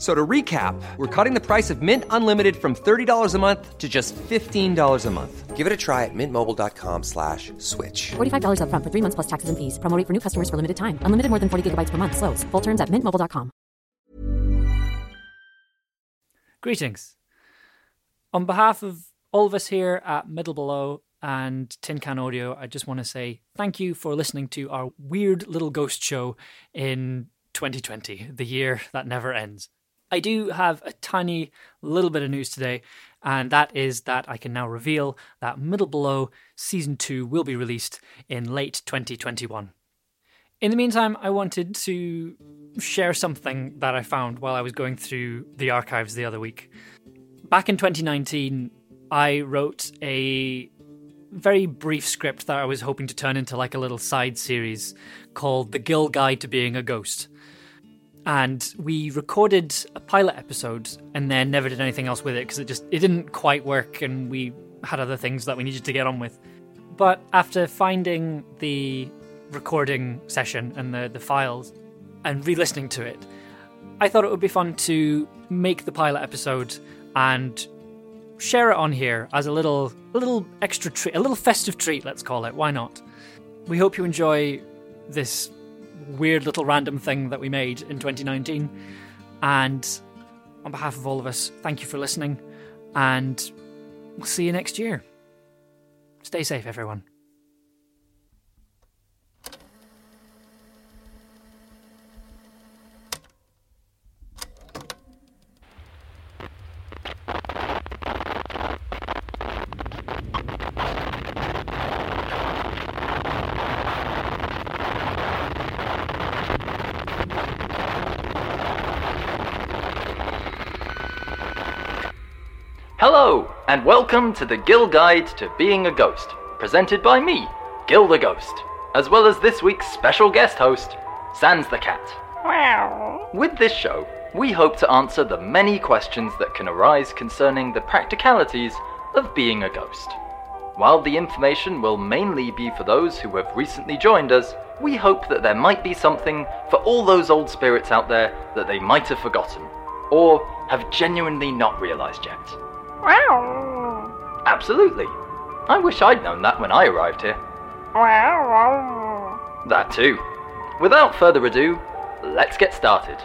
F- So to recap, we're cutting the price of Mint Unlimited from $30 a month to just $15 a month. Give it a try at mintmobile.com slash switch. $45 upfront for three months plus taxes and fees. Promo rate for new customers for limited time. Unlimited more than 40 gigabytes per month. Slows. Full terms at mintmobile.com. Greetings. On behalf of all of us here at Middle Below and Tin Can Audio, I just want to say thank you for listening to our weird little ghost show in 2020, the year that never ends. I do have a tiny little bit of news today, and that is that I can now reveal that Middle Below Season 2 will be released in late 2021. In the meantime, I wanted to share something that I found while I was going through the archives the other week. Back in 2019, I wrote a very brief script that I was hoping to turn into like a little side series called The Gil Guide to Being a Ghost. And we recorded a pilot episode and then never did anything else with it because it just it didn't quite work and we had other things that we needed to get on with. But after finding the recording session and the, the files and re-listening to it, I thought it would be fun to make the pilot episode and share it on here as a little a little extra treat, a little festive treat, let's call it. Why not? We hope you enjoy this weird little random thing that we made in 2019. And on behalf of all of us, thank you for listening, and we'll see you next year. Stay safe, everyone. And welcome to the Gil Guide to Being a Ghost, presented by me, Gil the Ghost, as well as this week's special guest host, Sans the Cat. With this show, we hope to answer the many questions that can arise concerning the practicalities of being a ghost. While the information will mainly be for those who have recently joined us, we hope that there might be something for all those old spirits out there that they might have forgotten, or have genuinely not realized yet. Absolutely. I wish I'd known that when I arrived here. That too. Without further ado, let's get started.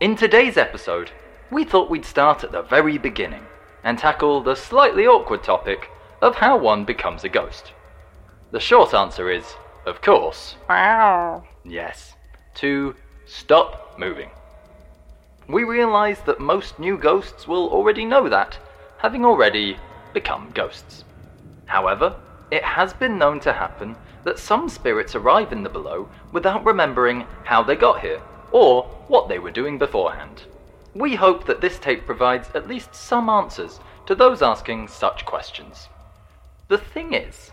In today's episode, we thought we'd start at the very beginning and tackle the slightly awkward topic of how one becomes a ghost. The short answer is, of course, Wow. yes, to stop moving. We realize that most new ghosts will already know that, having already become ghosts. However, it has been known to happen that some spirits arrive in the below without remembering how they got here or what they were doing beforehand. We hope that this tape provides at least some answers to those asking such questions. The thing is,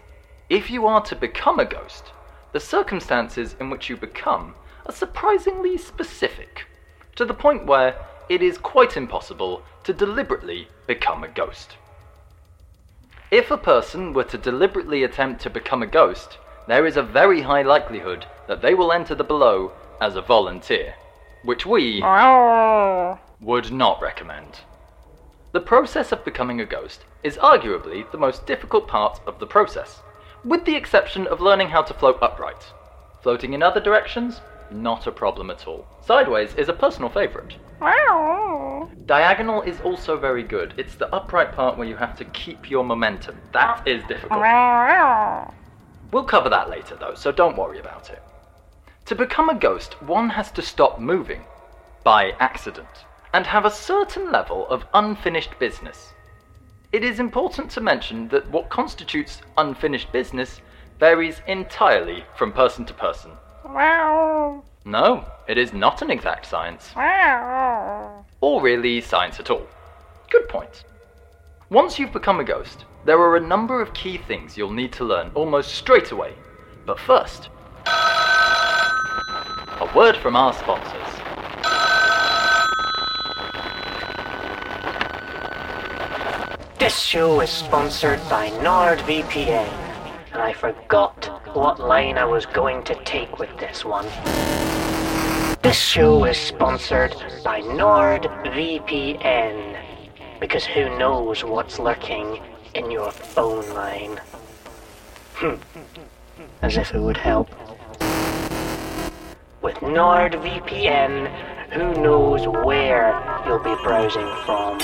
if you are to become a ghost, the circumstances in which you become are surprisingly specific, to the point where it is quite impossible to deliberately become a ghost. If a person were to deliberately attempt to become a ghost, there is a very high likelihood that they will enter the below as a volunteer, which we would not recommend. The process of becoming a ghost is arguably the most difficult part of the process, with the exception of learning how to float upright. Floating in other directions, not a problem at all. Sideways is a personal favourite. Diagonal is also very good. It's the upright part where you have to keep your momentum. That is difficult. We'll cover that later though, so don't worry about it. To become a ghost, one has to stop moving by accident and have a certain level of unfinished business. It is important to mention that what constitutes unfinished business varies entirely from person to person. No, it is not an exact science. Or really science at all. Good point. Once you've become a ghost, there are a number of key things you'll need to learn almost straight away. But first, a word from our sponsors. This show is sponsored by NordVPN, and I forgot what line I was going to take with this one. This show is sponsored by NordVPN, because who knows what's lurking in your phone line? Hmm. As if it would help. With NordVPN, who knows where you'll be browsing from?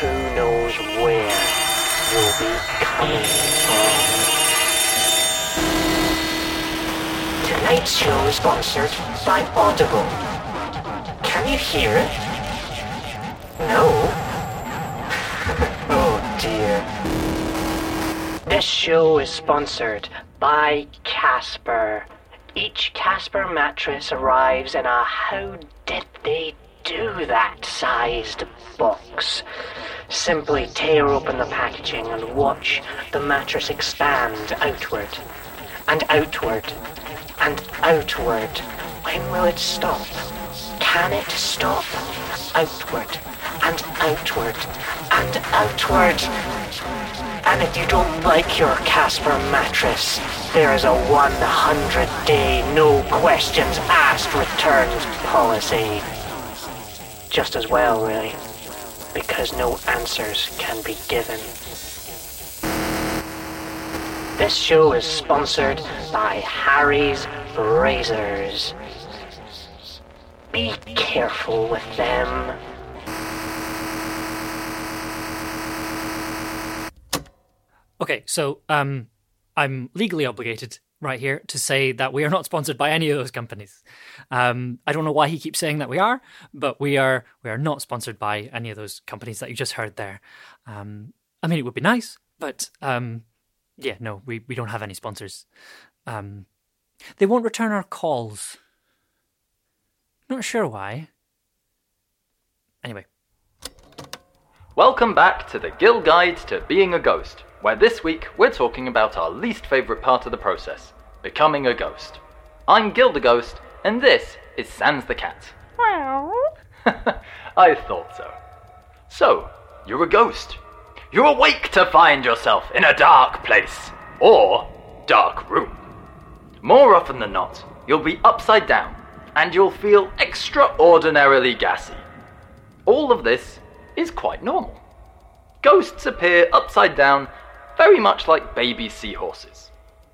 Who knows where you'll be coming from? Tonight's show is sponsored by Audible. Can you hear it? No? oh dear. This show is sponsored by Casper. Each Casper mattress arrives in a how did they do that sized box. Simply tear open the packaging and watch the mattress expand outward and outward and outward. When will it stop? Can it stop? Outward and outward and outward. And if you don't like your Casper mattress, there is a 100 day no questions asked returns policy. Just as well, really, because no answers can be given. This show is sponsored by Harry's Razors. Be careful with them. Okay, so um, I'm legally obligated right here to say that we are not sponsored by any of those companies. Um, I don't know why he keeps saying that we are, but we are we are not sponsored by any of those companies that you just heard there. Um, I mean, it would be nice, but um, yeah, no, we, we don't have any sponsors. Um, they won't return our calls. Not sure why. Anyway, Welcome back to the Gil Guide to Being a Ghost, where this week we're talking about our least favourite part of the process becoming a ghost. I'm Gil the Ghost, and this is Sans the Cat. Wow. I thought so. So, you're a ghost. You're awake to find yourself in a dark place, or dark room. More often than not, you'll be upside down, and you'll feel extraordinarily gassy. All of this is quite normal. Ghosts appear upside down, very much like baby seahorses.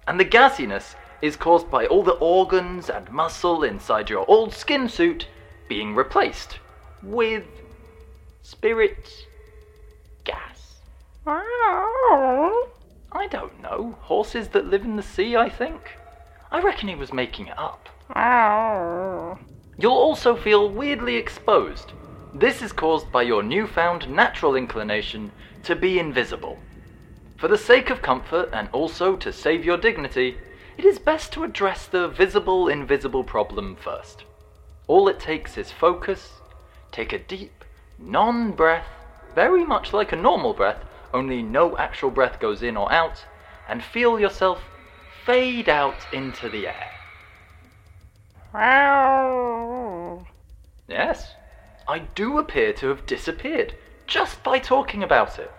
And the gassiness is caused by all the organs and muscle inside your old skin suit being replaced with spirit gas. I don't know. Horses that live in the sea, I think. I reckon he was making it up. You'll also feel weirdly exposed. This is caused by your newfound natural inclination to be invisible. For the sake of comfort and also to save your dignity, it is best to address the visible invisible problem first. All it takes is focus, take a deep, non breath, very much like a normal breath, only no actual breath goes in or out, and feel yourself fade out into the air. Yes, I do appear to have disappeared just by talking about it.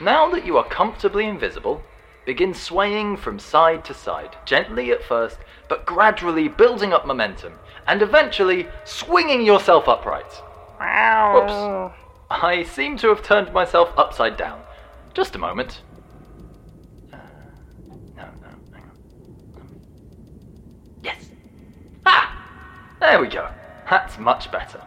Now that you are comfortably invisible, begin swaying from side to side, gently at first, but gradually building up momentum, and eventually swinging yourself upright. Whoops. I seem to have turned myself upside down. Just a moment. Uh, no, no, hang on. Yes. Ah! There we go. That's much better.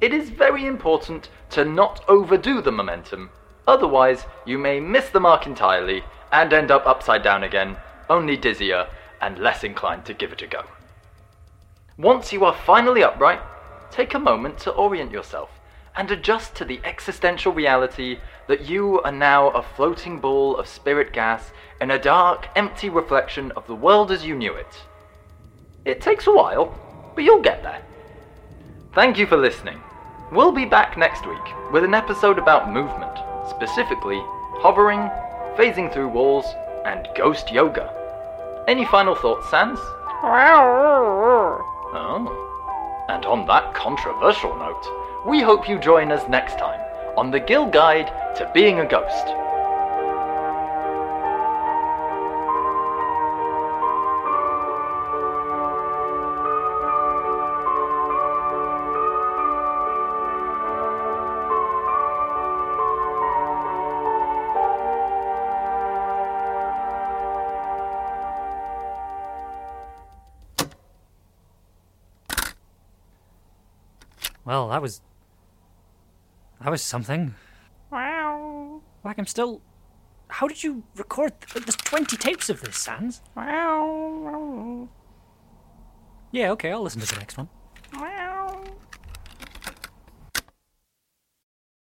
It is very important to not overdo the momentum, otherwise, you may miss the mark entirely and end up upside down again, only dizzier and less inclined to give it a go. Once you are finally upright, take a moment to orient yourself and adjust to the existential reality that you are now a floating ball of spirit gas in a dark, empty reflection of the world as you knew it. It takes a while, but you'll get there. Thank you for listening. We'll be back next week with an episode about movement, specifically hovering, phasing through walls, and ghost yoga. Any final thoughts, Sans? Oh. And on that controversial note, we hope you join us next time on the Gil Guide to Being a Ghost. Well, that was. That was something. Wow. Like, I'm still. How did you record? Like, there's 20 tapes of this, Sans. Wow. Yeah, okay, I'll listen to the next one.